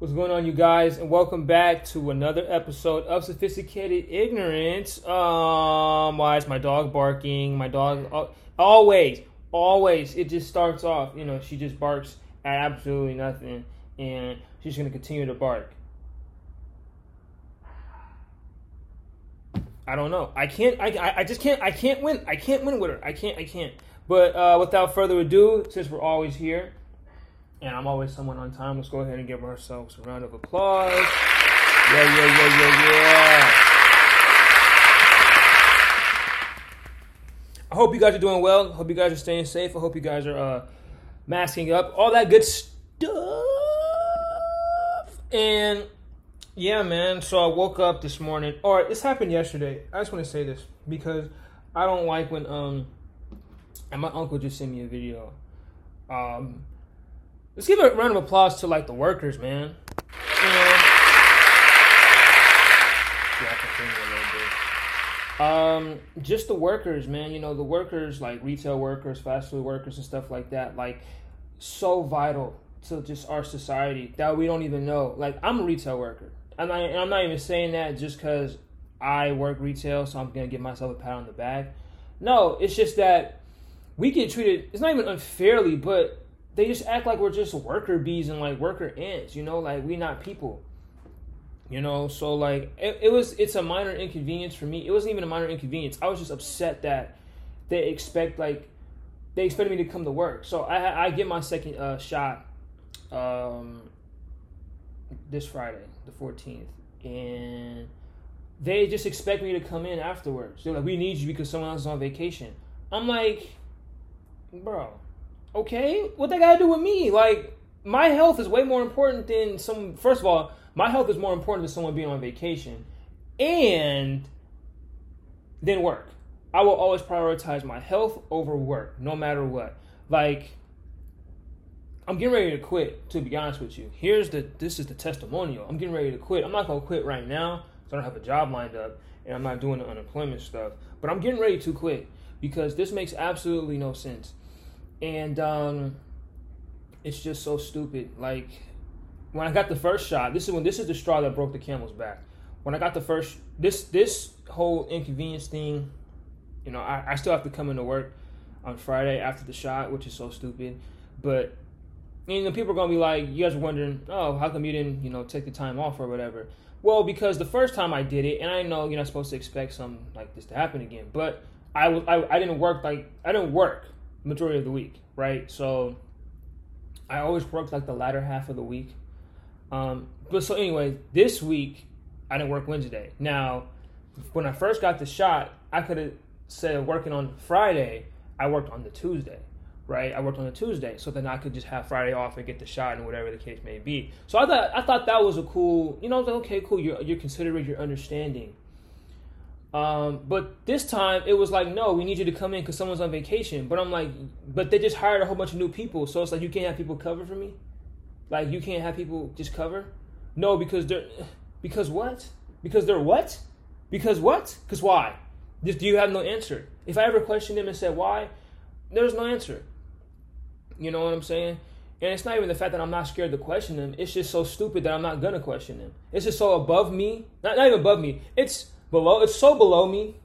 What's going on, you guys? And welcome back to another episode of Sophisticated Ignorance. Um, why is my dog barking? My dog always, always. It just starts off. You know, she just barks at absolutely nothing, and she's gonna continue to bark. I don't know. I can't. I, I just can't. I can't win. I can't win with her. I can't. I can't. But uh, without further ado, since we're always here, and I'm always someone on time. Let's go ahead and give ourselves a round of applause. Yeah, yeah, yeah, yeah, yeah. I hope you guys are doing well. Hope you guys are staying safe. I hope you guys are uh, masking up. All that good stuff. And yeah, man. So I woke up this morning. Or this happened yesterday. I just want to say this because I don't like when um, and my uncle just sent me a video. Um, let's give a round of applause to like the workers, man. Um, just the workers, man. You know, the workers like retail workers, fast food workers, and stuff like that. Like, so vital to just our society that we don't even know. Like, I'm a retail worker, and, I, and I'm not even saying that just because I work retail, so I'm gonna give myself a pat on the back. No, it's just that we get treated. It's not even unfairly, but they just act like we're just worker bees and like worker ants, you know, like we not people. You know, so like it, it was it's a minor inconvenience for me. It wasn't even a minor inconvenience. I was just upset that they expect like they expected me to come to work. So I I get my second uh, shot um this Friday, the 14th. And they just expect me to come in afterwards. They're like, we need you because someone else is on vacation. I'm like, bro, okay, what they got to do with me? Like, my health is way more important than some. First of all, my health is more important than someone being on vacation, and then work. I will always prioritize my health over work, no matter what. Like, I'm getting ready to quit. To be honest with you, here's the this is the testimonial. I'm getting ready to quit. I'm not gonna quit right now, so I don't have a job lined up, and I'm not doing the unemployment stuff. But I'm getting ready to quit because this makes absolutely no sense and um, it's just so stupid. Like when I got the first shot, this is when this is the straw that broke the camel's back. When I got the first this this whole inconvenience thing, you know, I, I still have to come into work on Friday after the shot, which is so stupid. But you know, people are gonna be like, you guys are wondering, oh, how come you didn't, you know, take the time off or whatever? Well, because the first time I did it, and I know you're not supposed to expect something like this to happen again, but I, was I, I didn't work like I didn't work majority of the week, right? So I always work like the latter half of the week. Um, but so anyway, this week I didn't work Wednesday. Now, when I first got the shot, I could have said working on Friday. I worked on the Tuesday, right? I worked on the Tuesday, so then I could just have Friday off and get the shot and whatever the case may be. So I thought I thought that was a cool, you know, I was like, okay, cool. You're you're considering, you're understanding. Um, but this time it was like, no, we need you to come in because someone's on vacation. But I'm like, but they just hired a whole bunch of new people, so it's like you can't have people cover for me. Like you can't have people just cover. No, because they're because what? Because they're what? Because what? Because why? Just do you have no answer? If I ever questioned them and said why, there's no answer. You know what I'm saying? And it's not even the fact that I'm not scared to question them. It's just so stupid that I'm not gonna question them. It's just so above me. Not, not even above me. It's below. It's so below me.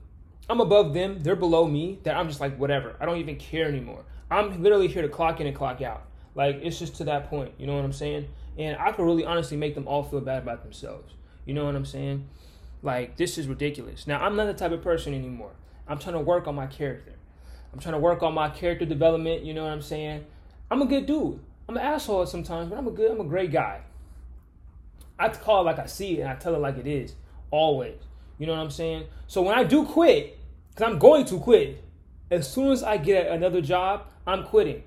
I'm above them. They're below me. That I'm just like whatever. I don't even care anymore. I'm literally here to clock in and clock out. Like it's just to that point. You know what I'm saying? And I could really honestly make them all feel bad about themselves. You know what I'm saying? Like this is ridiculous. Now I'm not the type of person anymore. I'm trying to work on my character. I'm trying to work on my character development. You know what I'm saying? I'm a good dude. I'm an asshole sometimes, but I'm a good. I'm a great guy. I call it like I see it, and I tell it like it is. Always. You know what I'm saying? So when I do quit, because I'm going to quit, as soon as I get another job, I'm quitting.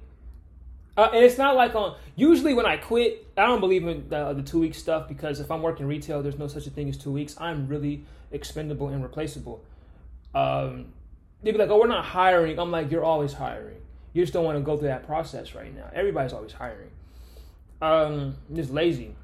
Uh, and it's not like on. Usually, when I quit, I don't believe in the, the two week stuff because if I'm working retail, there's no such a thing as two weeks. I'm really expendable and replaceable. Um, they'd be like, "Oh, we're not hiring." I'm like, "You're always hiring. You just don't want to go through that process right now. Everybody's always hiring. Um, just lazy."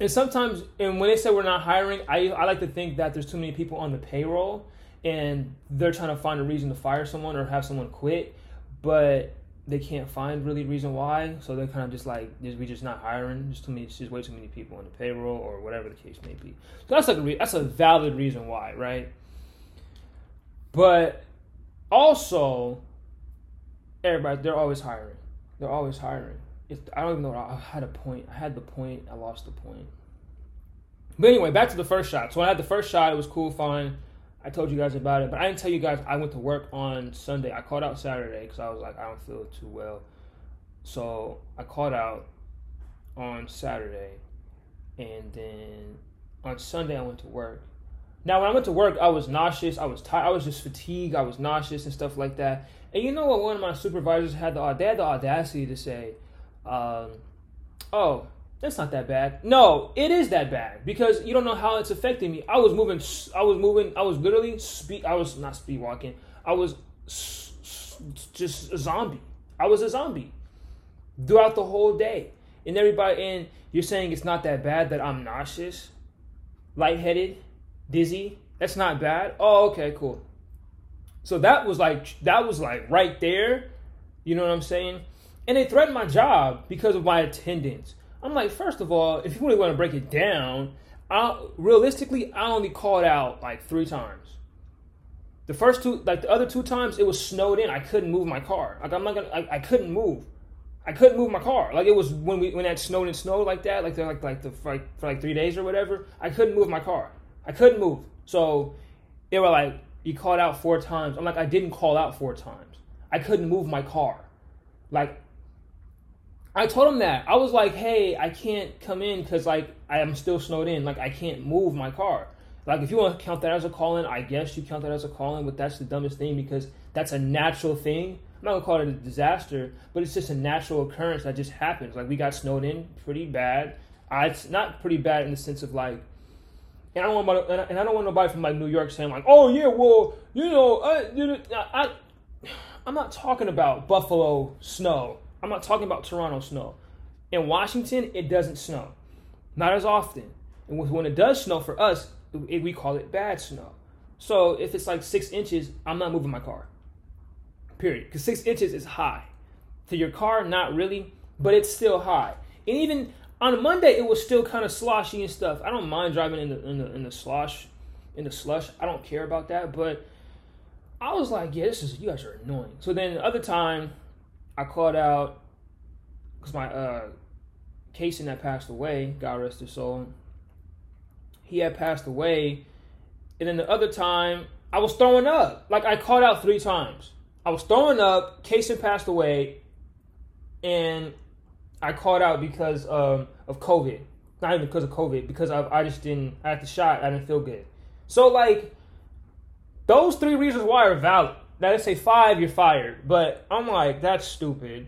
And sometimes and when they say we're not hiring I, I like to think that there's too many people on the payroll and they're trying to find a reason to fire someone or have someone quit but they can't find really reason why, so they're kind of just like we just not hiring. Just too many, just way too many people on the payroll or whatever the case may be. So that's like a re- that's a valid reason why, right? But also, everybody they're always hiring. They're always hiring. If I don't even know. I had a point. I had the point. I lost the point. But anyway, back to the first shot. So I had the first shot. It was cool, fine. I told you guys about it, but I didn't tell you guys I went to work on Sunday. I called out Saturday because I was like, I don't feel too well. So I called out on Saturday, and then on Sunday I went to work. Now, when I went to work, I was nauseous. I was tired. I was just fatigued. I was nauseous and stuff like that. And you know what? One of my supervisors had the they had the audacity to say, um, "Oh, that's not that bad. No, it is that bad because you don't know how it's affecting me. I was moving. I was moving. I was literally speed. I was not speed walking. I was just a zombie. I was a zombie throughout the whole day. And everybody, and you're saying it's not that bad that I'm nauseous, lightheaded, dizzy. That's not bad. Oh, okay, cool. So that was like that was like right there. You know what I'm saying? And they threatened my job because of my attendance. I'm like, first of all, if you really want to break it down, I, realistically, I only called out like three times. The first two, like the other two times, it was snowed in. I couldn't move my car. Like I'm not gonna, I, I couldn't move. I couldn't move my car. Like it was when we when that snowed and snowed like that, like the, like like the for like, for like three days or whatever. I couldn't move my car. I couldn't move. So they were like, you called out four times. I'm like, I didn't call out four times. I couldn't move my car. Like I told him that. I was like, hey, I can't come in because like I am still snowed in. Like I can't move my car. Like if you want to count that as a call in, I guess you count that as a call in, but that's the dumbest thing because that's a natural thing. I'm not gonna call it a disaster, but it's just a natural occurrence that just happens. Like we got snowed in pretty bad. I, it's not pretty bad in the sense of like, and I don't want and I don't want nobody from like New York saying like, oh yeah, well you know, I, I, I'm not talking about Buffalo snow. I'm not talking about Toronto snow. In Washington, it doesn't snow, not as often. And when it does snow for us, we call it bad snow. So if it's like six inches, I'm not moving my car. Period. Because six inches is high. To your car, not really, but it's still high. And even on Monday, it was still kind of sloshy and stuff. I don't mind driving in the in the in the slosh, in the slush. I don't care about that. But I was like, yeah, this is you guys are annoying. So then the other time, I called out because my uh, Kason that passed away, God rest his soul. He had passed away, and then the other time I was throwing up. Like I called out three times. I was throwing up. Kason passed away, and I called out because um, of COVID. Not even because of COVID, because I, I just didn't. I had the shot. I didn't feel good. So like, those three reasons why are valid. Now let's say five, you're fired. But I'm like, that's stupid.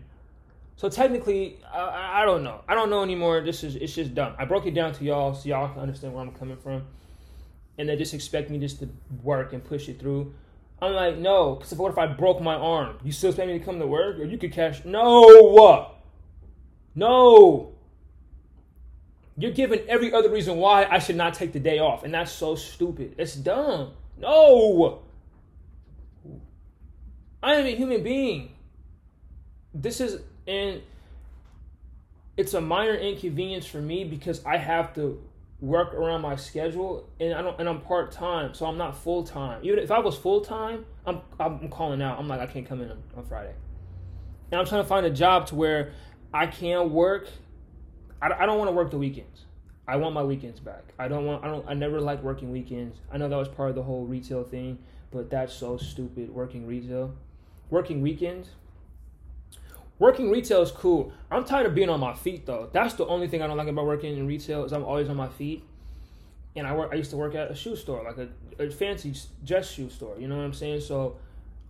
So technically, I, I don't know. I don't know anymore. This is it's just dumb. I broke it down to y'all so y'all can understand where I'm coming from, and they just expect me just to work and push it through. I'm like, no, because what if I broke my arm? You still expect me to come to work, or you could cash? No, no. You're giving every other reason why I should not take the day off, and that's so stupid. It's dumb. No. I am a human being. This is and it's a minor inconvenience for me because I have to work around my schedule and I don't and I'm part time, so I'm not full time. Even if I was full time, I'm I'm calling out. I'm like I can't come in on, on Friday. And I'm trying to find a job to where I can work. I, I don't want to work the weekends. I want my weekends back. I don't want. I don't. I never liked working weekends. I know that was part of the whole retail thing, but that's so stupid. Working retail, working weekends. Working retail is cool. I'm tired of being on my feet though. That's the only thing I don't like about working in retail is I'm always on my feet. And I work. I used to work at a shoe store, like a, a fancy dress shoe store. You know what I'm saying? So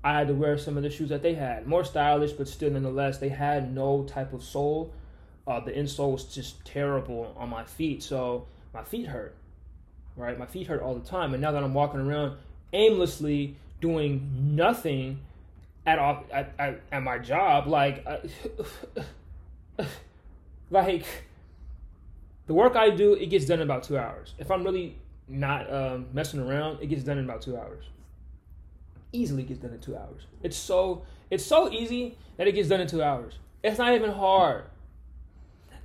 I had to wear some of the shoes that they had, more stylish, but still nonetheless, they had no type of sole. Uh, the insole was just terrible on my feet, so my feet hurt. Right, my feet hurt all the time, and now that I'm walking around aimlessly doing nothing at off at, at, at my job like uh, like the work I do it gets done in about two hours. If I'm really not um, messing around, it gets done in about two hours. easily gets done in two hours. It's so it's so easy that it gets done in two hours. It's not even hard.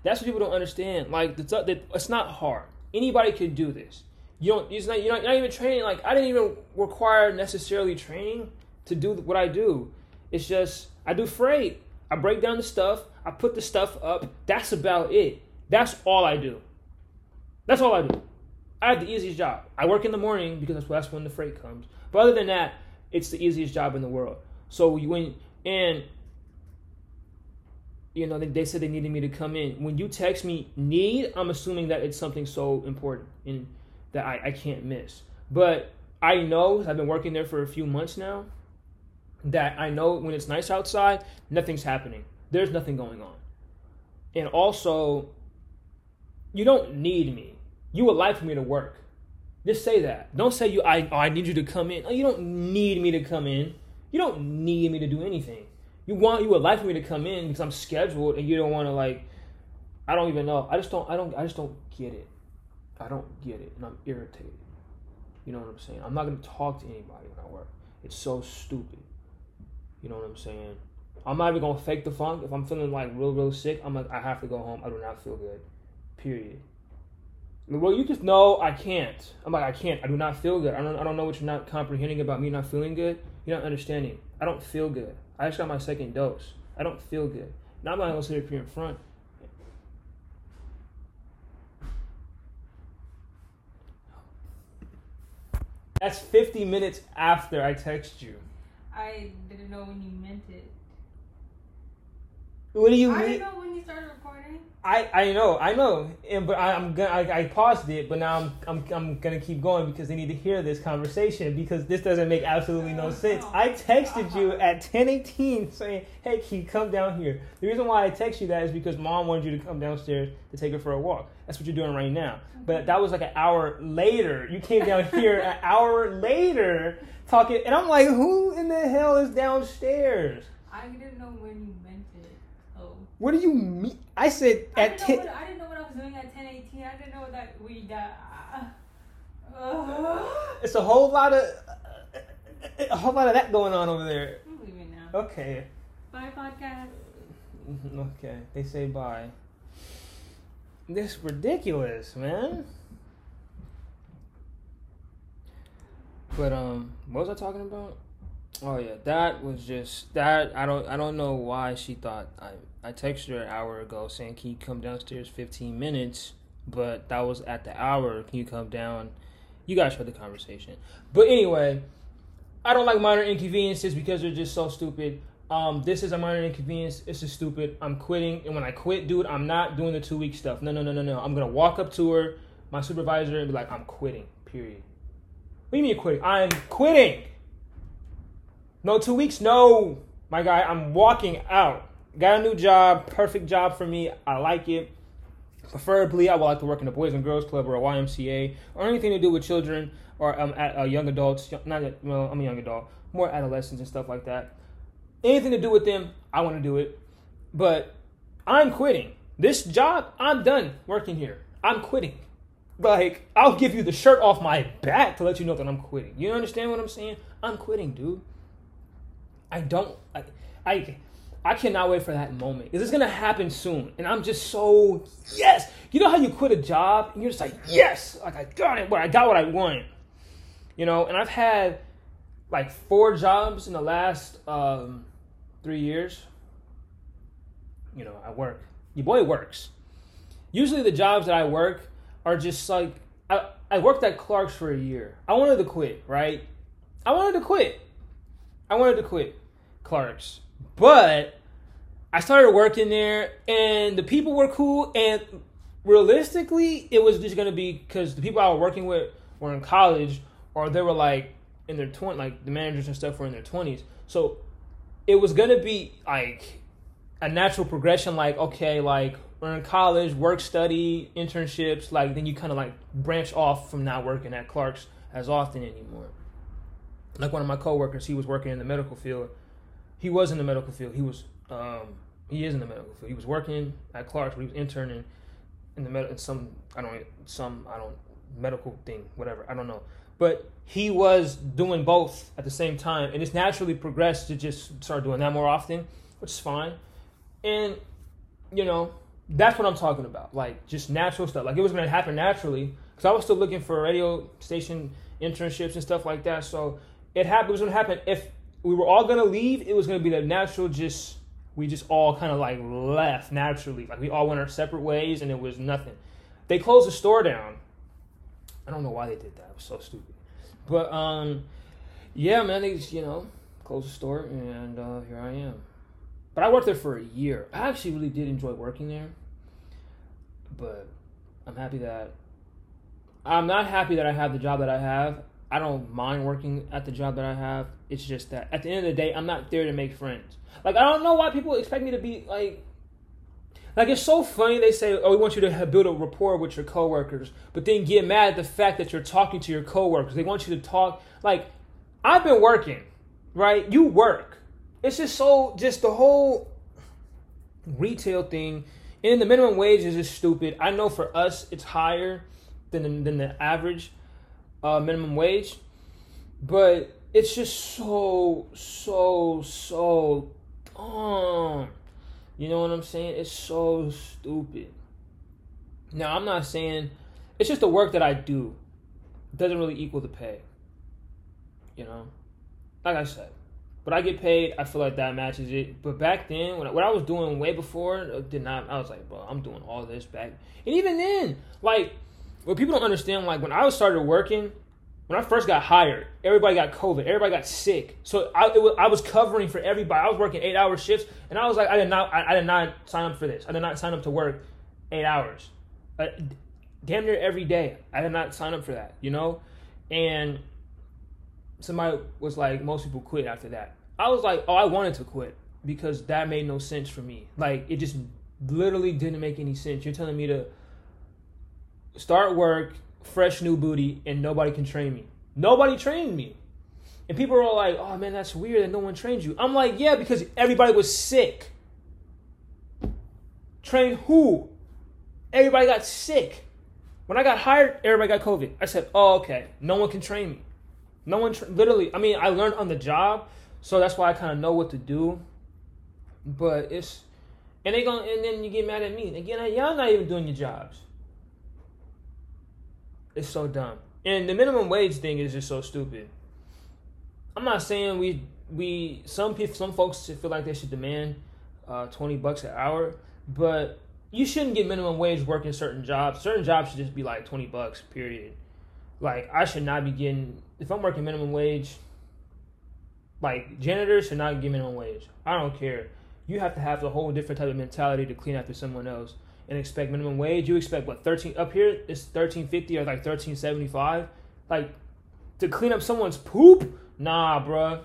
That's what people don't understand. Like it's not hard. Anybody can do this. You don't. It's not. You're not, you're not even training. Like I didn't even require necessarily training to do what I do. It's just I do freight. I break down the stuff. I put the stuff up. That's about it. That's all I do. That's all I do. I have the easiest job. I work in the morning because that's when the freight comes. But other than that, it's the easiest job in the world. So you when and you know they, they said they needed me to come in. When you text me need, I'm assuming that it's something so important and that I, I can't miss. But I know I've been working there for a few months now that I know when it's nice outside, nothing's happening. There's nothing going on. And also, you don't need me. You would like for me to work. Just say that. Don't say you I oh, I need you to come in. Oh, you don't need me to come in. You don't need me to do anything. You want you would like for me to come in because I'm scheduled and you don't want to like I don't even know. I just don't I don't I just don't get it. I don't get it and I'm irritated. You know what I'm saying? I'm not gonna talk to anybody when I work. It's so stupid. You know what I'm saying? I'm not even gonna fake the funk. If I'm feeling like real, real sick, I'm like, I have to go home. I do not feel good. Period. Well, you just know I can't. I'm like, I can't. I do not feel good. I don't. I don't know what you're not comprehending about me not feeling good. You're not understanding. I don't feel good. I just got my second dose. I don't feel good. Now I'm not gonna sit up here in front. That's 50 minutes after I text you. I didn't know when you meant it. What do you I mean? didn't know when you started recording. I, I know I know and but I, I'm gonna I, I paused it but now I'm, I'm I'm gonna keep going because they need to hear this conversation because this doesn't make absolutely no sense. I texted you at 10:18 saying, "Hey, can you come down here?" The reason why I text you that is because mom wanted you to come downstairs to take her for a walk. That's what you're doing right now. But that was like an hour later. You came down here an hour later talking, and I'm like, "Who in the hell is downstairs?" I didn't know when you. What do you mean? I said at ten. what, I didn't know what I was doing at ten eighteen. I didn't know that we that. Uh, It's a whole lot of a whole lot of that going on over there. I'm leaving now. Okay. Bye podcast. Okay. They say bye. This is ridiculous, man. But um, what was I talking about? Oh yeah, that was just that. I don't I don't know why she thought I I texted her an hour ago saying can you come downstairs fifteen minutes, but that was at the hour. Can you come down? You guys heard the conversation. But anyway, I don't like minor inconveniences because they're just so stupid. Um, this is a minor inconvenience. It's just stupid. I'm quitting, and when I quit, dude, I'm not doing the two week stuff. No, no, no, no, no. I'm gonna walk up to her, my supervisor, and be like, I'm quitting. Period. What do you mean quitting? I'm quitting. No two weeks. No, my guy. I'm walking out. Got a new job. Perfect job for me. I like it. Preferably, I would like to work in a Boys and Girls Club or a YMCA or anything to do with children or um, at, uh, young adults. Not well, I'm a young adult. More adolescents and stuff like that. Anything to do with them, I want to do it. But I'm quitting this job. I'm done working here. I'm quitting. Like I'll give you the shirt off my back to let you know that I'm quitting. You understand what I'm saying? I'm quitting, dude. I don't. I, I I cannot wait for that moment. Is this gonna happen soon? And I'm just so yes. You know how you quit a job and you're just like yes, like I got it. But I got what I wanted. You know, and I've had like four jobs in the last um, three years. You know, I work. Your boy works. Usually, the jobs that I work are just like I, I worked at Clark's for a year. I wanted to quit, right? I wanted to quit. I wanted to quit Clark's, but I started working there, and the people were cool. And realistically, it was just gonna be because the people I was working with were in college, or they were like in their twenty, like the managers and stuff were in their twenties. So it was gonna be like a natural progression. Like okay, like we're in college, work, study, internships. Like then you kind of like branch off from not working at Clark's as often anymore. Like one of my coworkers, he was working in the medical field. He was in the medical field. He was um, he is in the medical field. He was working at Clark's, but he was interning in the med in some I don't some I don't medical thing, whatever. I don't know. But he was doing both at the same time, and it's naturally progressed to just start doing that more often, which is fine. And you know, that's what I'm talking about. Like just natural stuff. Like it was gonna happen naturally because I was still looking for radio station internships and stuff like that. So it happened. It was gonna happen if we were all gonna leave. It was gonna be the natural. Just we just all kind of like left naturally. Like we all went our separate ways, and it was nothing. They closed the store down. I don't know why they did that. It was so stupid. But um, yeah, man, they just you know closed the store, and uh, here I am. But I worked there for a year. I actually really did enjoy working there. But I'm happy that I'm not happy that I have the job that I have. I don't mind working at the job that I have. It's just that at the end of the day, I'm not there to make friends. Like I don't know why people expect me to be like like it's so funny they say, "Oh, we want you to build a rapport with your coworkers," but then get mad at the fact that you're talking to your coworkers. They want you to talk like I've been working, right? You work. It's just so just the whole retail thing and the minimum wage is just stupid. I know for us it's higher than than the average uh, minimum wage, but it's just so so so dumb. You know what I'm saying? It's so stupid. Now I'm not saying it's just the work that I do it doesn't really equal the pay. You know, like I said, but I get paid. I feel like that matches it. But back then, when I, what I was doing way before, uh, did not. I was like, bro, I'm doing all this back. And even then, like, what people don't understand, like when I started working, when I first got hired, everybody got COVID, everybody got sick. So I, was, I was covering for everybody. I was working eight hour shifts, and I was like, I did not, I, I did not sign up for this. I did not sign up to work eight hours, like, damn near every day. I did not sign up for that, you know. And somebody was like, most people quit after that. I was like, oh, I wanted to quit because that made no sense for me. Like it just literally didn't make any sense. You're telling me to start work, fresh new booty, and nobody can train me. Nobody trained me. And people are all like, oh man, that's weird that no one trained you. I'm like, yeah, because everybody was sick. Train who? Everybody got sick. When I got hired, everybody got COVID. I said, oh, okay, no one can train me. No one, tra- literally, I mean, I learned on the job, so that's why I kind of know what to do. But it's, and they going and then you get mad at me. Again, y'all not even doing your jobs. It's so dumb. And the minimum wage thing is just so stupid. I'm not saying we we some people some folks feel like they should demand uh, 20 bucks an hour, but you shouldn't get minimum wage working certain jobs. Certain jobs should just be like 20 bucks, period. Like I should not be getting if I'm working minimum wage. Like janitors should not get minimum wage. I don't care. You have to have a whole different type of mentality to clean after someone else and expect minimum wage. You expect what thirteen up here it's thirteen fifty or like thirteen seventy five. Like to clean up someone's poop? Nah, bruh.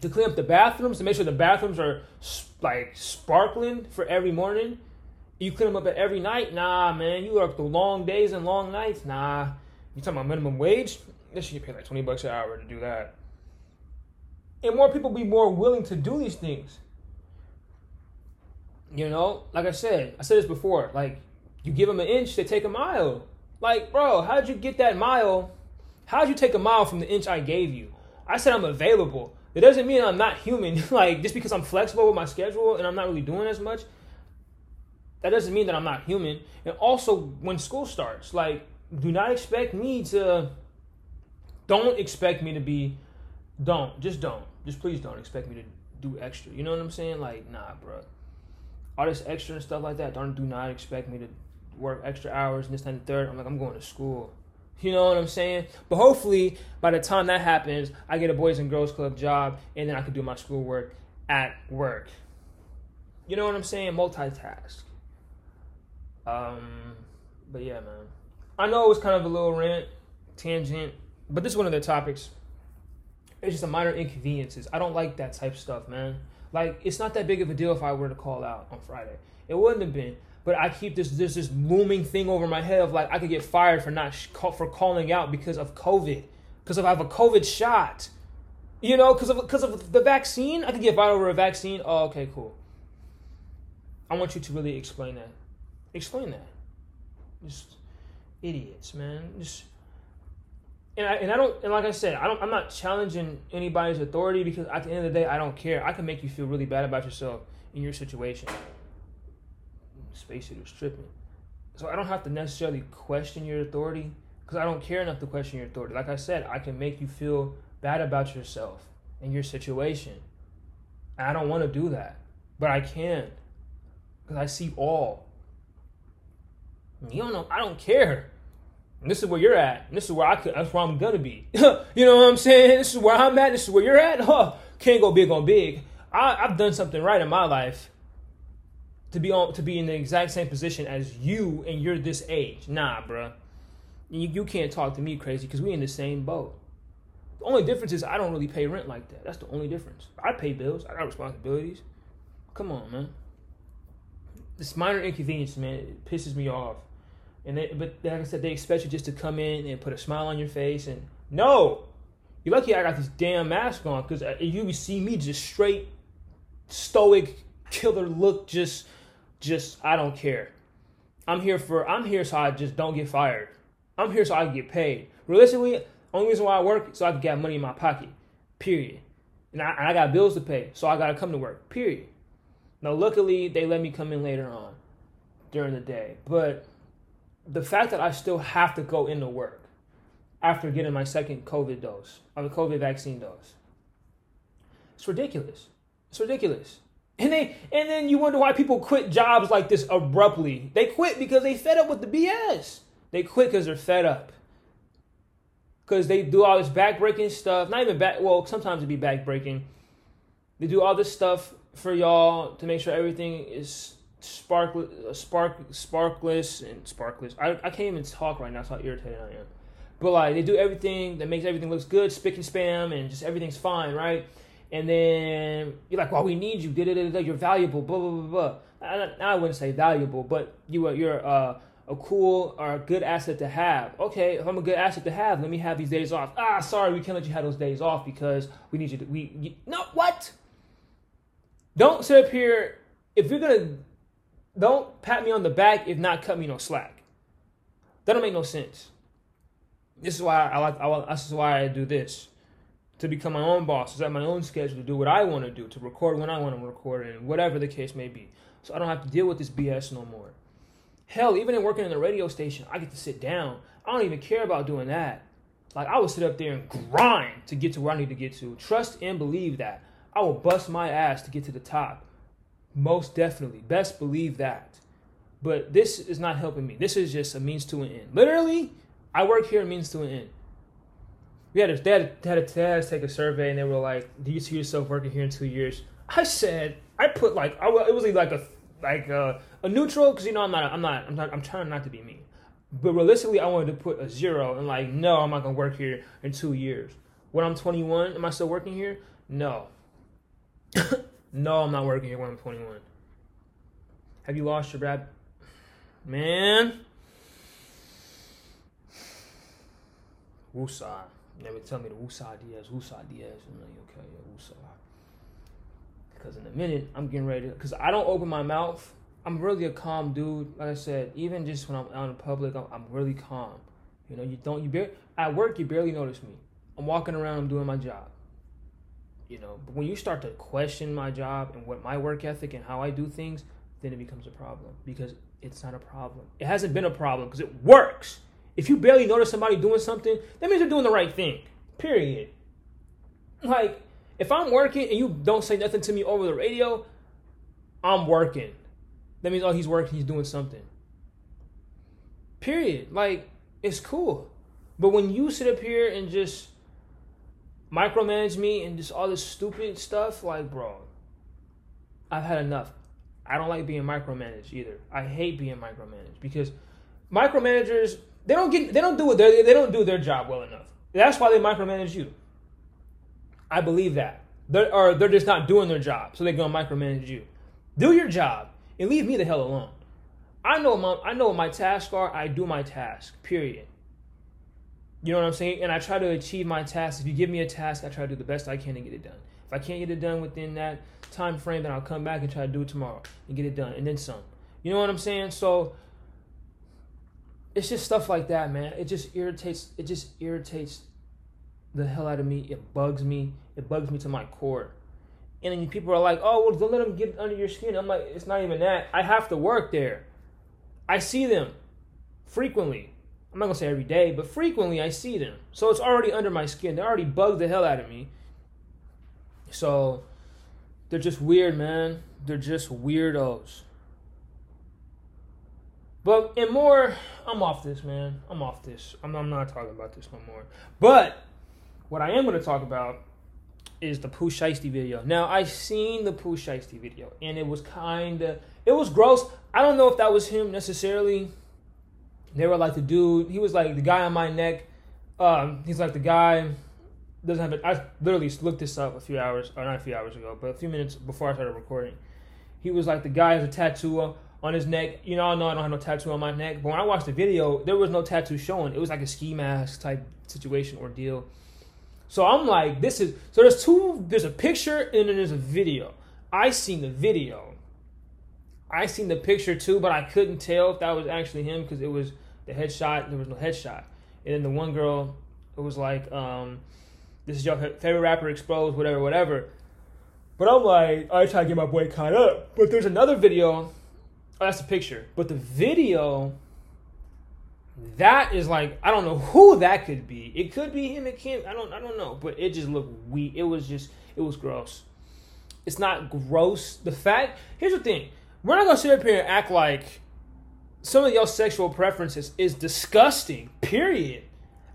To clean up the bathrooms to make sure the bathrooms are like sparkling for every morning. You clean them up every night? Nah, man. You work the long days and long nights? Nah. You talking about minimum wage? This should get paid like twenty bucks an hour to do that. And more people be more willing to do these things. You know, like I said, I said this before. Like, you give them an inch, they take a mile. Like, bro, how'd you get that mile? How'd you take a mile from the inch I gave you? I said I'm available. It doesn't mean I'm not human. like, just because I'm flexible with my schedule and I'm not really doing as much, that doesn't mean that I'm not human. And also, when school starts, like, do not expect me to. Don't expect me to be. Don't. Just don't. Just please don't expect me to do extra. You know what I'm saying? Like, nah, bro all this extra and stuff like that. Don't do not expect me to work extra hours and this and the third. I'm like, I'm going to school. You know what I'm saying? But hopefully, by the time that happens, I get a Boys and Girls Club job, and then I can do my schoolwork at work. You know what I'm saying? Multitask. Um, but yeah, man. I know it was kind of a little rant, tangent, but this is one of the topics. It's just a minor inconveniences. I don't like that type stuff, man. Like it's not that big of a deal if I were to call out on Friday. It wouldn't have been. But I keep this this this looming thing over my head of like I could get fired for not sh- for calling out because of COVID, because if I have a COVID shot, you know, because of because of the vaccine, I could get fired over a vaccine. Oh, okay, cool. I want you to really explain that. Explain that. Just idiots, man. Just and I, and I don't and like I said, I don't I'm not challenging anybody's authority because at the end of the day, I don't care. I can make you feel really bad about yourself in your situation. Space was tripping. So I don't have to necessarily question your authority because I don't care enough to question your authority. Like I said, I can make you feel bad about yourself and your situation. And I don't want to do that, but I can because I see all. You don't know. I don't care. And this is where you're at. And this is where I could. That's where I'm gonna be. you know what I'm saying? This is where I'm at. This is where you're at. Huh? Can't go big on big. I, I've done something right in my life to be on to be in the exact same position as you, and you're this age. Nah, bruh. You, you can't talk to me crazy because we in the same boat. The only difference is I don't really pay rent like that. That's the only difference. I pay bills. I got responsibilities. Come on, man. This minor inconvenience, man, it pisses me off. And they, but like I said, they expect you just to come in and put a smile on your face. And no, you're lucky I got this damn mask on because uh, you see me just straight stoic killer look. Just, just I don't care. I'm here for I'm here so I just don't get fired. I'm here so I can get paid. Realistically, only reason why I work is so I can get money in my pocket. Period. And I, and I got bills to pay, so I gotta come to work. Period. Now, luckily, they let me come in later on during the day, but the fact that I still have to go into work after getting my second COVID dose, I mean COVID vaccine dose, it's ridiculous. It's ridiculous. And they and then you wonder why people quit jobs like this abruptly. They quit because they fed up with the BS. They quit because they're fed up. Because they do all this backbreaking stuff. Not even back. Well, sometimes it'd be backbreaking. They do all this stuff for y'all to make sure everything is sparkle, spark, sparkless and sparkless. I, I can't even talk right now. That's how irritated I am. But like they do everything that makes everything looks good, spick and spam, and just everything's fine, right? And then you're like, "Well, we need you. You're valuable." Blah blah blah blah. I, I wouldn't say valuable, but you are you're uh, a cool or a good asset to have. Okay, if I'm a good asset to have, let me have these days off. Ah, sorry, we can't let you have those days off because we need you to. We you, no what? Don't sit up here if you're gonna don't pat me on the back if not cut me no slack. That don't make no sense. This is why I like. I, this is why I do this to become my own boss, to set my own schedule, to do what I want to do, to record when I want to record, and whatever the case may be. So I don't have to deal with this BS no more. Hell, even in working in the radio station, I get to sit down. I don't even care about doing that. Like I will sit up there and grind to get to where I need to get to. Trust and believe that. I will bust my ass to get to the top. Most definitely. Best believe that. But this is not helping me. This is just a means to an end. Literally, I work here means to an end. We had a, they, had, a, to take a survey and they were like, "Do you see yourself working here in two years?" I said, I put like, I, it was like a like a, a neutral because you know I'm not, I'm not, I'm not, I'm trying not to be mean. But realistically, I wanted to put a zero and like, no, I'm not gonna work here in two years. When I'm 21, am I still working here? No. no, I'm not working here when I'm 21. Have you lost your rap? Man. Wusa. Never tell me the Wusa Diaz, Wusa Diaz. I'm like, okay, yeah, Wusa. Because in a minute, I'm getting ready because I don't open my mouth. I'm really a calm dude. Like I said, even just when I'm out in public, I'm, I'm really calm. You know, you don't, you bar- at work, you barely notice me. I'm walking around, I'm doing my job you know but when you start to question my job and what my work ethic and how i do things then it becomes a problem because it's not a problem. It hasn't been a problem because it works. If you barely notice somebody doing something that means they're doing the right thing period. Like if i'm working and you don't say nothing to me over the radio i'm working. That means oh he's working he's doing something. Period. Like it's cool. But when you sit up here and just micromanage me and just all this stupid stuff, like, bro, I've had enough. I don't like being micromanaged either. I hate being micromanaged because micromanagers they don't get they don't do it they don't do their job well enough. That's why they micromanage you. I believe that. They're, or they're just not doing their job, so they're gonna micromanage you. Do your job and leave me the hell alone. I know my I know what my tasks are. I do my task. Period. You know what I'm saying? And I try to achieve my task. If you give me a task, I try to do the best I can to get it done. If I can't get it done within that time frame, then I'll come back and try to do it tomorrow and get it done, and then some. You know what I'm saying? So it's just stuff like that, man. It just irritates. It just irritates the hell out of me. It bugs me. It bugs me to my core. And then people are like, "Oh, well, don't let them get under your skin." I'm like, it's not even that. I have to work there. I see them frequently. I'm not gonna say every day, but frequently I see them. So it's already under my skin. They already bug the hell out of me. So they're just weird, man. They're just weirdos. But and more, I'm off this, man. I'm off this. I'm, I'm not talking about this no more. But what I am to talk about is the Pooh Shiesty video. Now I seen the Pooh Shiesty video, and it was kind of it was gross. I don't know if that was him necessarily. They were like the dude. He was like the guy on my neck. Um, he's like the guy doesn't have it. I literally looked this up a few hours, or not a few hours ago, but a few minutes before I started recording. He was like the guy has a tattoo on his neck. You know, I know I don't have no tattoo on my neck, but when I watched the video, there was no tattoo showing. It was like a ski mask type situation or deal. So I'm like, this is so there's two there's a picture and then there's a video. I seen the video. I seen the picture too, but I couldn't tell if that was actually him because it was the headshot. There was no headshot, and then the one girl, it was like, um, "This is your favorite rapper exposed, whatever, whatever." But I'm like, I try to get my boy caught up. But there's another video Oh, that's a picture. But the video, that is like I don't know who that could be. It could be him. It can't. I don't. I don't know. But it just looked weak. It was just. It was gross. It's not gross. The fact. Here's the thing. We're not gonna sit up here and act like some of your sexual preferences is disgusting. Period.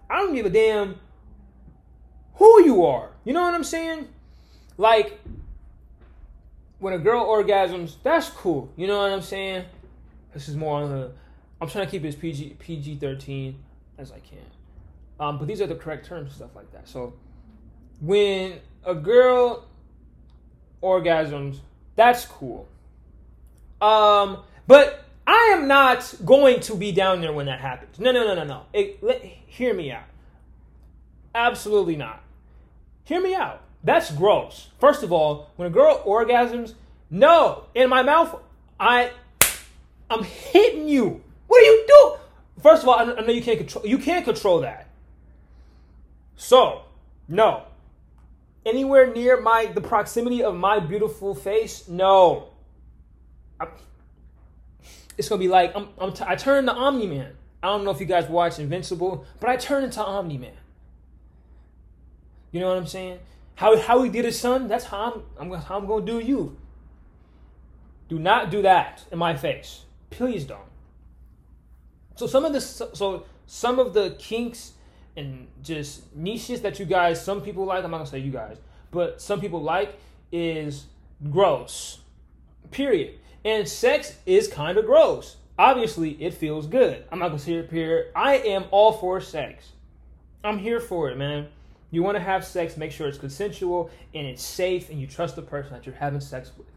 I don't give a damn who you are. You know what I'm saying? Like when a girl orgasms, that's cool. You know what I'm saying? This is more on the. I'm trying to keep it as PG PG thirteen as I can. Um, but these are the correct terms, stuff like that. So when a girl orgasms, that's cool. Um, but I am not going to be down there when that happens. No, no, no, no, no. It, let, hear me out. Absolutely not. Hear me out. That's gross. First of all, when a girl orgasms, no, in my mouth, I, I'm hitting you. What do you do? First of all, I know you can't control. You can't control that. So, no. Anywhere near my the proximity of my beautiful face, no. I'm, it's gonna be like I'm, I'm t- i turn to Omni Man. I don't know if you guys watch Invincible, but I turn into Omni Man. You know what I'm saying? How how he did his son, that's how I'm, I'm how I'm gonna do you. Do not do that in my face. Please don't. So some of the so some of the kinks and just niches that you guys, some people like, I'm not gonna say you guys, but some people like is gross. Period. And sex is kind of gross. Obviously, it feels good. I'm not gonna sit up here. I am all for sex. I'm here for it, man. You want to have sex, make sure it's consensual and it's safe and you trust the person that you're having sex with.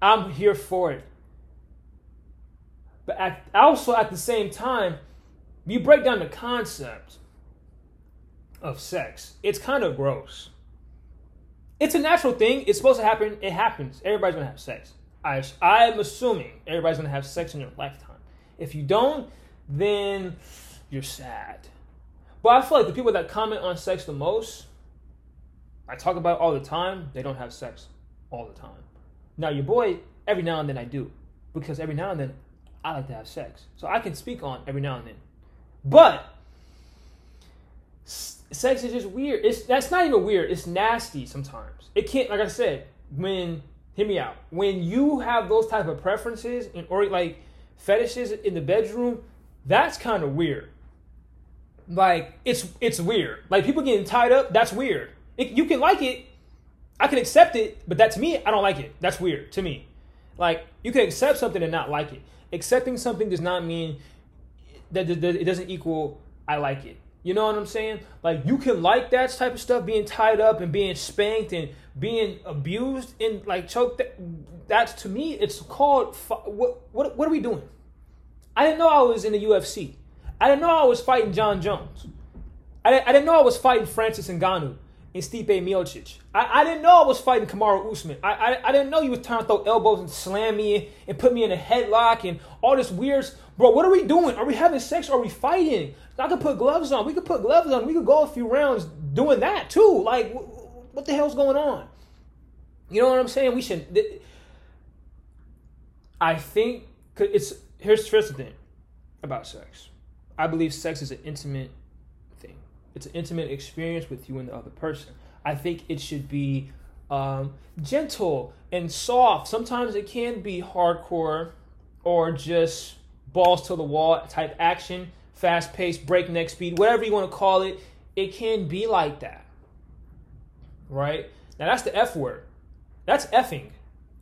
I'm here for it. But at, also at the same time, you break down the concept of sex, it's kind of gross. It's a natural thing. It's supposed to happen. It happens. Everybody's to have sex. I, I'm assuming everybody's to have sex in their lifetime. If you don't, then you're sad. But I feel like the people that comment on sex the most, I talk about all the time, they don't have sex all the time. Now, your boy, every now and then I do, because every now and then I like to have sex. So I can speak on every now and then. But sex is just weird. It's that's not even weird. It's nasty sometimes. It can't like I said, when hear me out. When you have those type of preferences and or like fetishes in the bedroom, that's kind of weird like it's it's weird. Like people getting tied up, that's weird. It, you can like it, I can accept it, but that to me, I don't like it. That's weird to me. Like you can accept something and not like it. Accepting something does not mean that, that, that it doesn't equal I like it. You know what I'm saying? Like you can like that type of stuff, being tied up and being spanked and being abused and like choked. That's to me, it's called. What what what are we doing? I didn't know I was in the UFC. I didn't know I was fighting Jon Jones. I didn't, I didn't know I was fighting Francis Ngannou. and Stipe Miocic. I, I didn't know I was fighting Kamaru Usman. I, I I didn't know you was trying to throw elbows and slam me and put me in a headlock and all this weird. Bro, what are we doing? Are we having sex? Are we fighting? I could put gloves on. We could put gloves on. We could go a few rounds doing that too. Like, what the hell's going on? You know what I'm saying? We should. I think it's here's here's the thing about sex. I believe sex is an intimate thing. It's an intimate experience with you and the other person. I think it should be um, gentle and soft. Sometimes it can be hardcore or just balls to the wall type action, fast paced, breakneck speed, whatever you want to call it. It can be like that. Right? Now that's the F word. That's effing.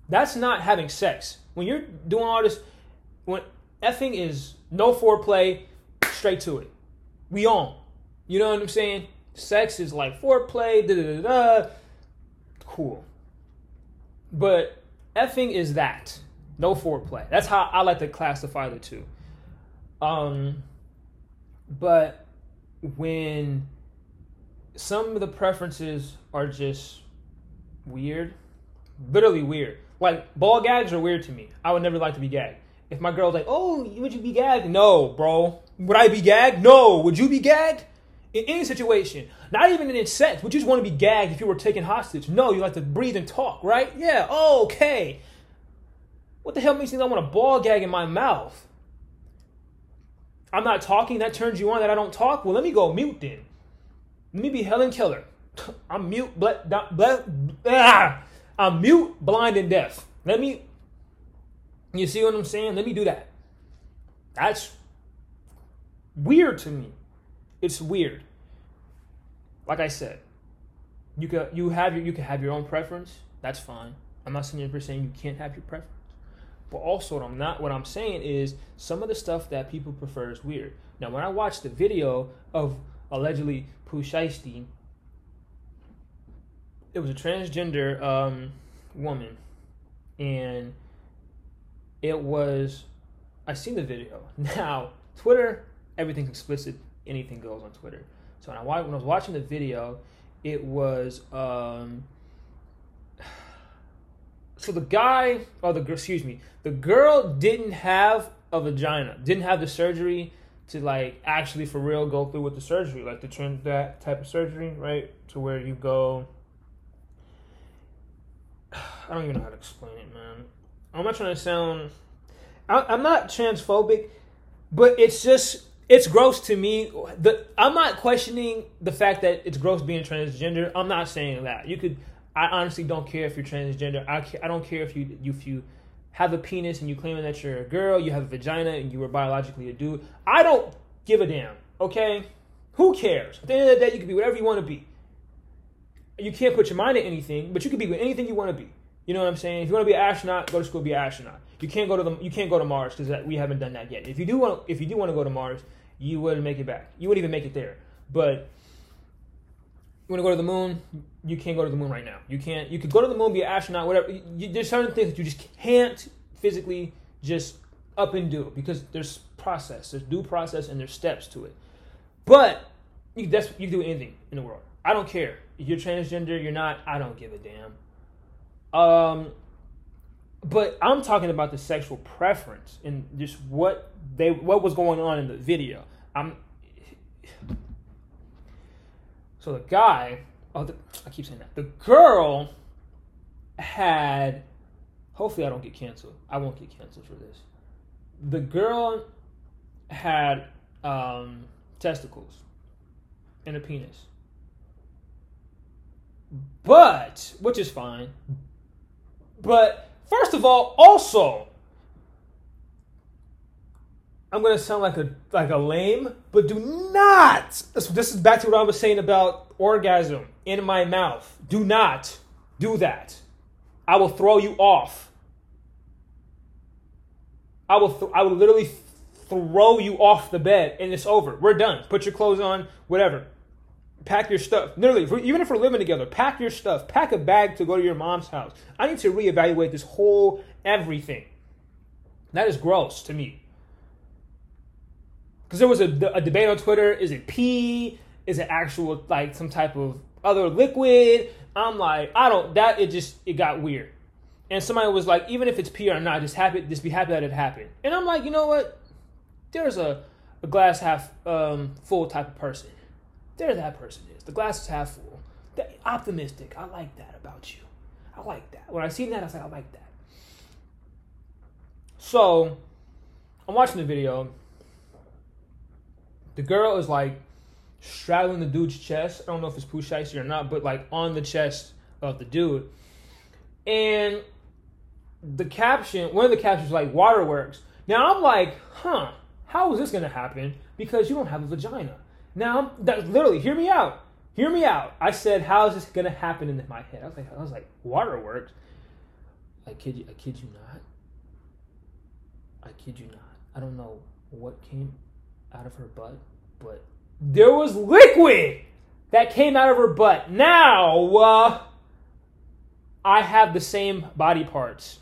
That's not having sex. When you're doing all this, when effing is no foreplay, straight to it. We on. You know what I'm saying? Sex is like foreplay, da da da da. Cool. But effing is that. No foreplay. That's how I like to classify the two. Um, but when some of the preferences are just weird, literally weird. Like ball gags are weird to me. I would never like to be gagged. If my girl's like, "Oh, would you be gagged?" No, bro. Would I be gagged? No. Would you be gagged? In any situation, not even in sex, would you just want to be gagged if you were taken hostage? No, you like to breathe and talk, right? Yeah, oh, okay. What the hell makes you think I want a ball gag in my mouth? I'm not talking, that turns you on that I don't talk? Well, let me go mute then. Let me be Helen Keller. I'm mute, but ah, I'm mute, blind, and deaf. Let me, you see what I'm saying? Let me do that. That's weird to me. It's weird. Like I said, you could you have your you can have your own preference. That's fine. I'm not saying you're saying you can't have your preference. But also what I'm not what I'm saying is some of the stuff that people prefer is weird. Now when I watched the video of allegedly Pooh it was a transgender um, woman, and it was I seen the video. Now Twitter everything's explicit, anything goes on Twitter. So when I, when I was watching the video, it was um, so the guy or the excuse me, the girl didn't have a vagina, didn't have the surgery to like actually for real go through with the surgery, like the trend that type of surgery, right? To where you go. I don't even know how to explain it, man. I'm not trying to sound. I, I'm not transphobic, but it's just it's gross to me. The I'm not questioning the fact that it's gross being transgender. I'm not saying that. You could. I honestly don't care if you're transgender. I I don't care if you if you have a penis and you claim that you're a girl. You have a vagina and you were biologically a dude. I don't give a damn. Okay, who cares? At the end of the day, you can be whatever you want to be. You can't put your mind to anything, but you can be with anything you want to be. You know what I'm saying? If you want to be an astronaut, go to school, be an astronaut. You can't go to the you can't go to Mars because we haven't done that yet. If you do want if you do want to go to Mars, you wouldn't make it back. You wouldn't even make it there. But you want to go to the moon? You can't go to the moon right now. You can't. You could go to the moon, be an astronaut, whatever. You, there's certain things that you just can't physically just up and do because there's process, there's due process, and there's steps to it. But you, that's you can do anything in the world. I don't care. If you're transgender, you're not. I don't give a damn. Um, but I'm talking about the sexual preference and just what they what was going on in the video. I'm so the guy. Oh, the, I keep saying that. The girl had. Hopefully, I don't get canceled. I won't get canceled for this. The girl had um, testicles and a penis, but which is fine. But first of all, also I'm gonna sound like a like a lame, but do not. This, this is back to what I was saying about orgasm in my mouth. Do not do that. I will throw you off. I will th- I will literally throw you off the bed and it's over. We're done. Put your clothes on, whatever. Pack your stuff. Literally, even if we're living together, pack your stuff. Pack a bag to go to your mom's house. I need to reevaluate this whole everything. That is gross to me because there was a, a debate on Twitter: is it pee? Is it actual like some type of other liquid. I'm like, I don't. That it just it got weird. And somebody was like, even if it's pee or not, just happy, just be happy that it happened. And I'm like, you know what? There's a, a glass half um, full type of person. There, that person is. The glass is half full. Optimistic. I like that about you. I like that. When I seen that, I was like, I like that. So, I'm watching the video. The girl is like straddling the dude's chest. I don't know if it's poo or not, but like on the chest of the dude. And the caption, one of the captions like waterworks. Now I'm like, huh, how is this gonna happen? Because you don't have a vagina. Now that literally, hear me out. Hear me out. I said, how is this gonna happen in my head? I was like, I was like, waterworks. I kid you, I kid you not. I kid you not. I don't know what came out of her butt, but there was liquid that came out of her butt. Now, uh, I have the same body parts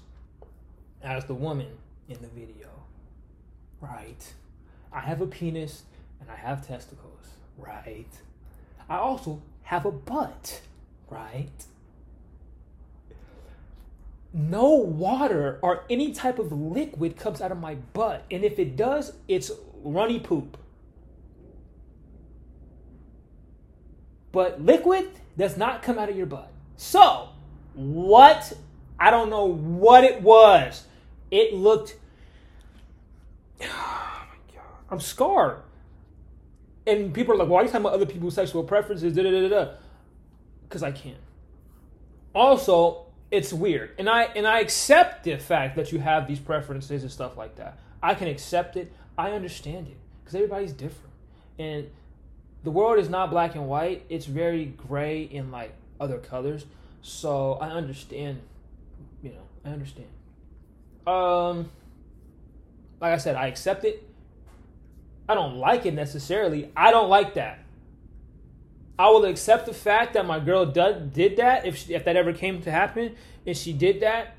as the woman in the video. Right. I have a penis and I have testicles. Right. I also have a butt. Right. No water or any type of liquid comes out of my butt. And if it does, it's runny poop. But liquid does not come out of your butt. So, what? I don't know what it was. It looked. Oh my god. I'm scarred. And people are like, why are you talking about other people's sexual preferences? Because I can't. Also, it's weird. And I and I accept the fact that you have these preferences and stuff like that. I can accept it. I understand it. Because everybody's different. And the world is not black and white. It's very gray and like other colors. So I understand, you know, I understand. Um, like I said, I accept it. I don't like it necessarily. I don't like that. I will accept the fact that my girl did, did that if she, if that ever came to happen and she did that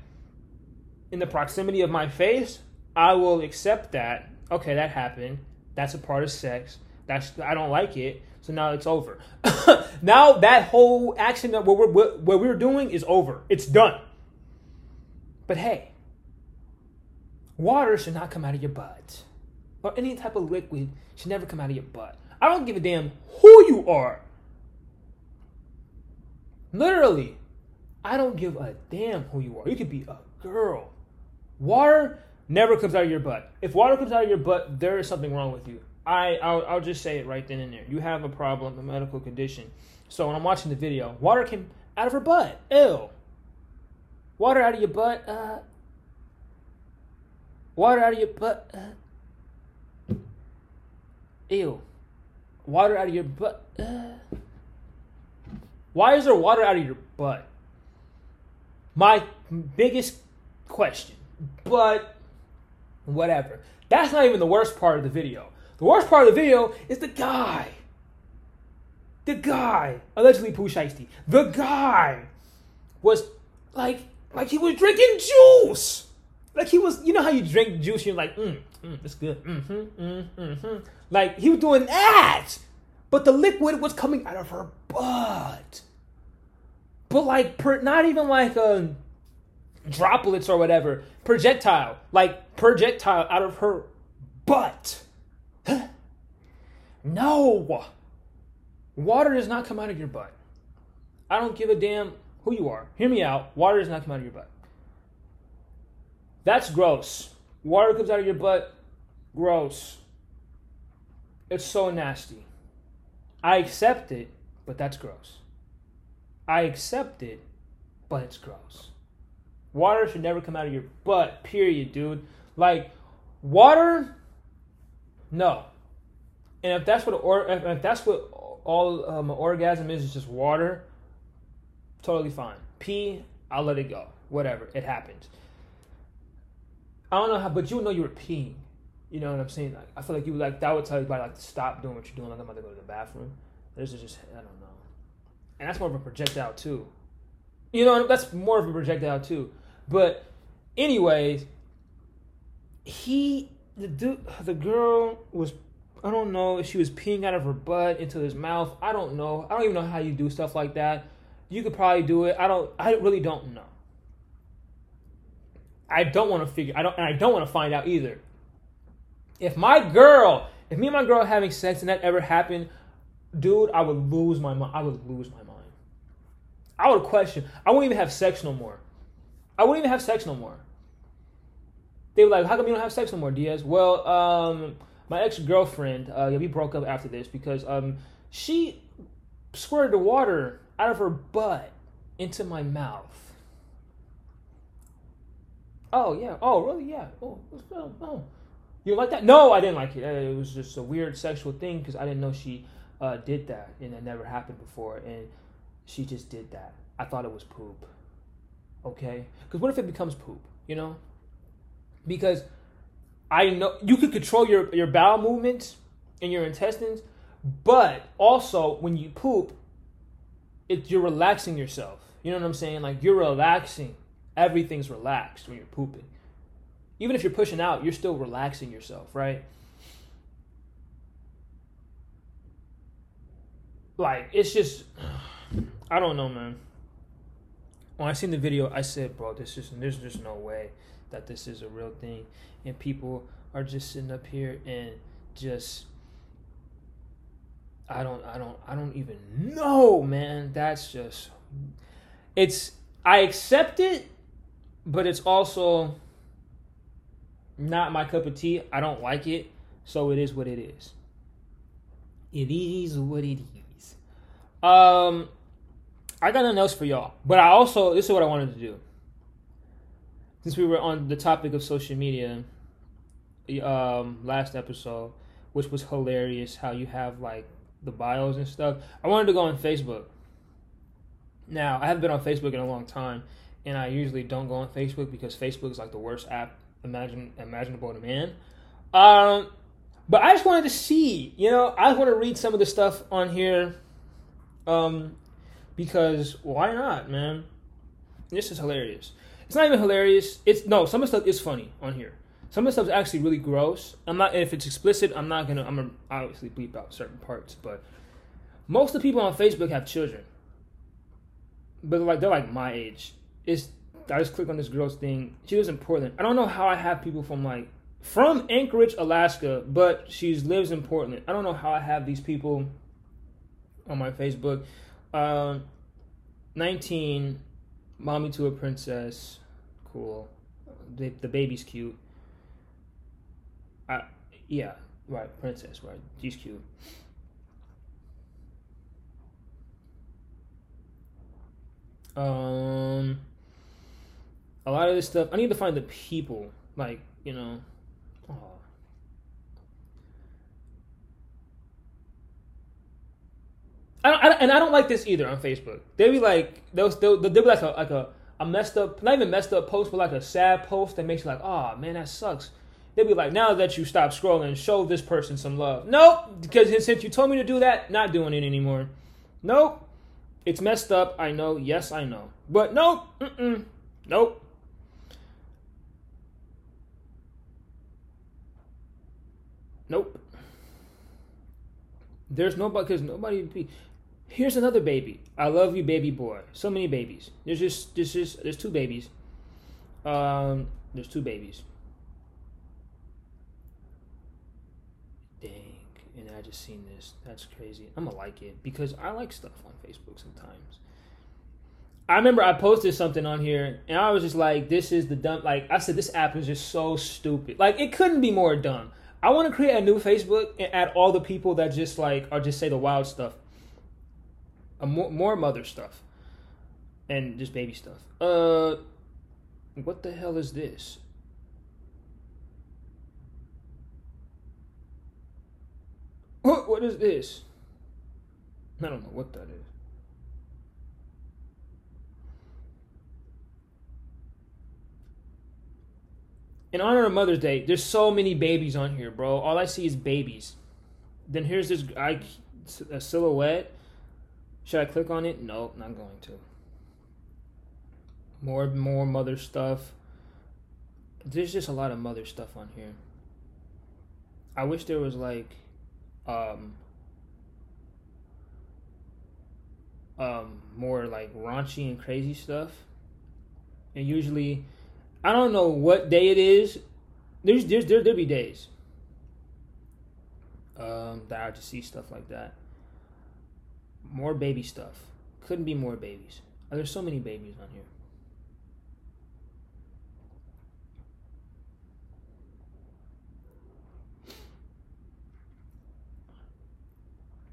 in the proximity of my face. I will accept that. Okay, that happened. That's a part of sex. That's I don't like it. So now it's over. now that whole action that what we're what we're doing is over. It's done. But hey, water should not come out of your butt, or any type of liquid should never come out of your butt. I don't give a damn who you are. Literally, I don't give a damn who you are. You could be a girl. Water never comes out of your butt. If water comes out of your butt, there is something wrong with you. I I'll, I'll just say it right then and there. You have a problem, a medical condition. So when I'm watching the video, water came out of her butt. Ew. Water out of your butt. Uh, water out of your butt. Uh, ew. Water out of your butt. Uh, why is there water out of your butt? My biggest question. But whatever. That's not even the worst part of the video. The worst part of the video is the guy. The guy, allegedly Pooh Shiesty, the guy was like, like he was drinking juice. Like he was, you know how you drink juice, you're like, mm, mm, that's good. Mm-hmm, mm, mm-hmm. Like he was doing that. But the liquid was coming out of her butt. But like, per, not even like um, droplets or whatever. Projectile. Like projectile out of her butt. no! Water does not come out of your butt. I don't give a damn who you are. Hear me out. Water does not come out of your butt. That's gross. Water comes out of your butt. Gross. It's so nasty. I accept it, but that's gross. I accept it, but it's gross. Water should never come out of your butt, period, dude. Like, water no. And if that's what or if, that's what all um, orgasm is, is just water. Totally fine. Pee, I'll let it go. Whatever, it happens. I don't know how, but you know you were peeing. You know what I'm saying? Like, I feel like you like that would tell you like to stop doing what you're doing. Like I'm about to go to the bathroom. This is just I don't know, and that's more of a projectile too. You know that's more of a projectile too. But anyways, he the dude, the girl was I don't know if she was peeing out of her butt into his mouth. I don't know. I don't even know how you do stuff like that. You could probably do it. I don't. I really don't know. I don't want to figure. I don't, and I don't want to find out either. If my girl, if me and my girl having sex and that ever happened, dude, I would lose my mind. I would lose my mind. I would question. I wouldn't even have sex no more. I wouldn't even have sex no more. They were like, "How come you don't have sex no more, Diaz?" Well, um, my ex girlfriend, uh, yeah, we broke up after this because um, she squirted the water out of her butt into my mouth. Oh yeah. Oh really? Yeah. Oh, oh, oh. You like that? No, I didn't like it. Uh, It was just a weird sexual thing because I didn't know she uh, did that, and it never happened before, and she just did that. I thought it was poop. Okay. Because what if it becomes poop? You know? Because I know you could control your your bowel movements and your intestines, but also when you poop, it you're relaxing yourself. You know what I'm saying? Like you're relaxing. Everything's relaxed when you're pooping. Even if you're pushing out, you're still relaxing yourself, right? Like it's just I don't know, man. When I seen the video, I said, "Bro, this is there's just no way that this is a real thing." And people are just sitting up here and just I don't I don't I don't even know, man. That's just it's I accept it, but it's also not my cup of tea. I don't like it, so it is what it is. It is what it is. Um I got nothing else for y'all. But I also this is what I wanted to do. Since we were on the topic of social media, um, last episode, which was hilarious, how you have like the bios and stuff. I wanted to go on Facebook. Now I haven't been on Facebook in a long time, and I usually don't go on Facebook because Facebook is like the worst app imagine imaginable to man. Um, but I just wanted to see, you know, I want to read some of the stuff on here. Um, because why not, man? This is hilarious. It's not even hilarious. It's no, some of the stuff is funny on here. Some of the stuff is actually really gross. I'm not if it's explicit, I'm not gonna I'm gonna obviously bleep out certain parts, but most of the people on Facebook have children. But like they're like my age. It's I just click on this girl's thing. She lives in Portland. I don't know how I have people from like from Anchorage, Alaska, but she lives in Portland. I don't know how I have these people on my Facebook. Um, 19, mommy to a princess. Cool. The, the baby's cute. I, yeah, right, princess, right. She's cute. Um, a lot of this stuff. I need to find the people, like you know. Oh. I I and I don't like this either on Facebook. They be like they'll they'll, they'll be like a like a, a messed up, not even messed up post, but like a sad post that makes you like, oh man, that sucks. They'll be like, now that you stop scrolling, show this person some love. Nope, because since you told me to do that, not doing it anymore. Nope, it's messed up. I know. Yes, I know. But nope, mm-mm, nope. Nope. There's nobody because nobody. Here's another baby. I love you, baby boy. So many babies. There's just there's just there's two babies. Um, there's two babies. Dang, and I just seen this. That's crazy. I'm gonna like it because I like stuff on Facebook sometimes. I remember I posted something on here and I was just like, this is the dumb. Like I said, this app is just so stupid. Like it couldn't be more dumb. I want to create a new Facebook and add all the people that just like or just say the wild stuff. A more, more mother stuff. And just baby stuff. Uh what the hell is this? What what is this? I don't know what that is. in honor of Mother's Day, there's so many babies on here, bro. All I see is babies. Then here's this I, a silhouette. Should I click on it? No, not going to. More, more mother stuff. There's just a lot of mother stuff on here. I wish there was like um, um, more like raunchy and crazy stuff. And usually, I don't know what day it is. There's there's there there be days um, that I just see stuff like that. More baby stuff. Couldn't be more babies. There's so many babies on here.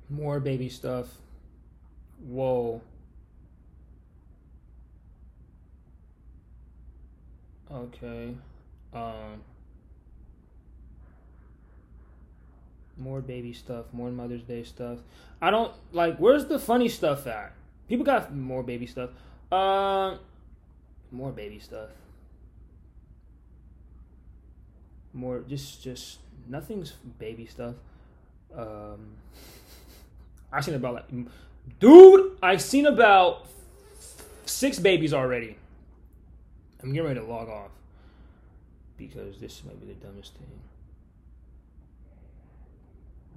More baby stuff. Whoa. Okay. Um more baby stuff, more Mother's Day stuff. I don't like where's the funny stuff at? People got more baby stuff. Uh more baby stuff. More just just nothing's baby stuff. Um I seen about like dude, I seen about six babies already. I'm getting ready to log off because this might be the dumbest thing.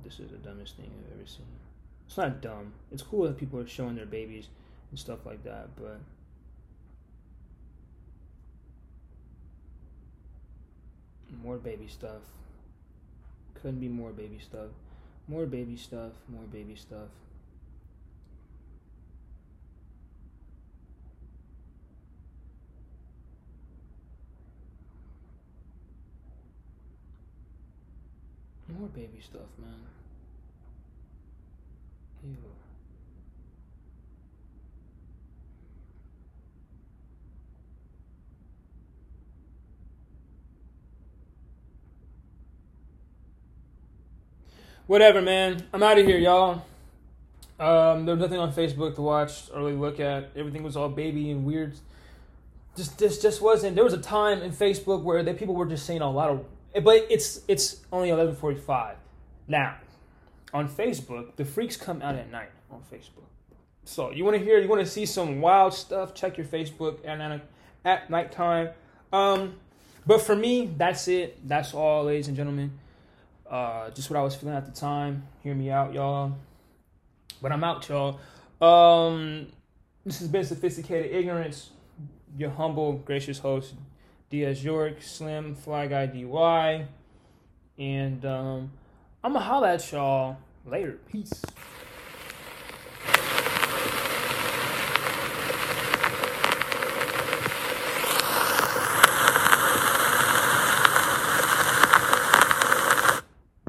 This is the dumbest thing I've ever seen. It's not dumb. It's cool that people are showing their babies and stuff like that, but more baby stuff. Couldn't be more baby stuff. More baby stuff. More baby stuff. More baby stuff, man. Ew. Whatever, man. I'm out of here, y'all. Um, there was nothing on Facebook to watch or really look at. Everything was all baby and weird. Just this just wasn't. There was a time in Facebook where the people were just saying a lot of, but it's it's only 11:45 now. On Facebook, the freaks come out at night on Facebook. So you want to hear, you want to see some wild stuff? Check your Facebook at at, at nighttime. Um, but for me, that's it. That's all, ladies and gentlemen. Uh, just what I was feeling at the time. Hear me out, y'all. But I'm out, y'all. Um, this has been Sophisticated Ignorance. Your humble, gracious host, Diaz York, Slim, Fly Guy DY. And um, I'm going to holla at y'all later. Peace.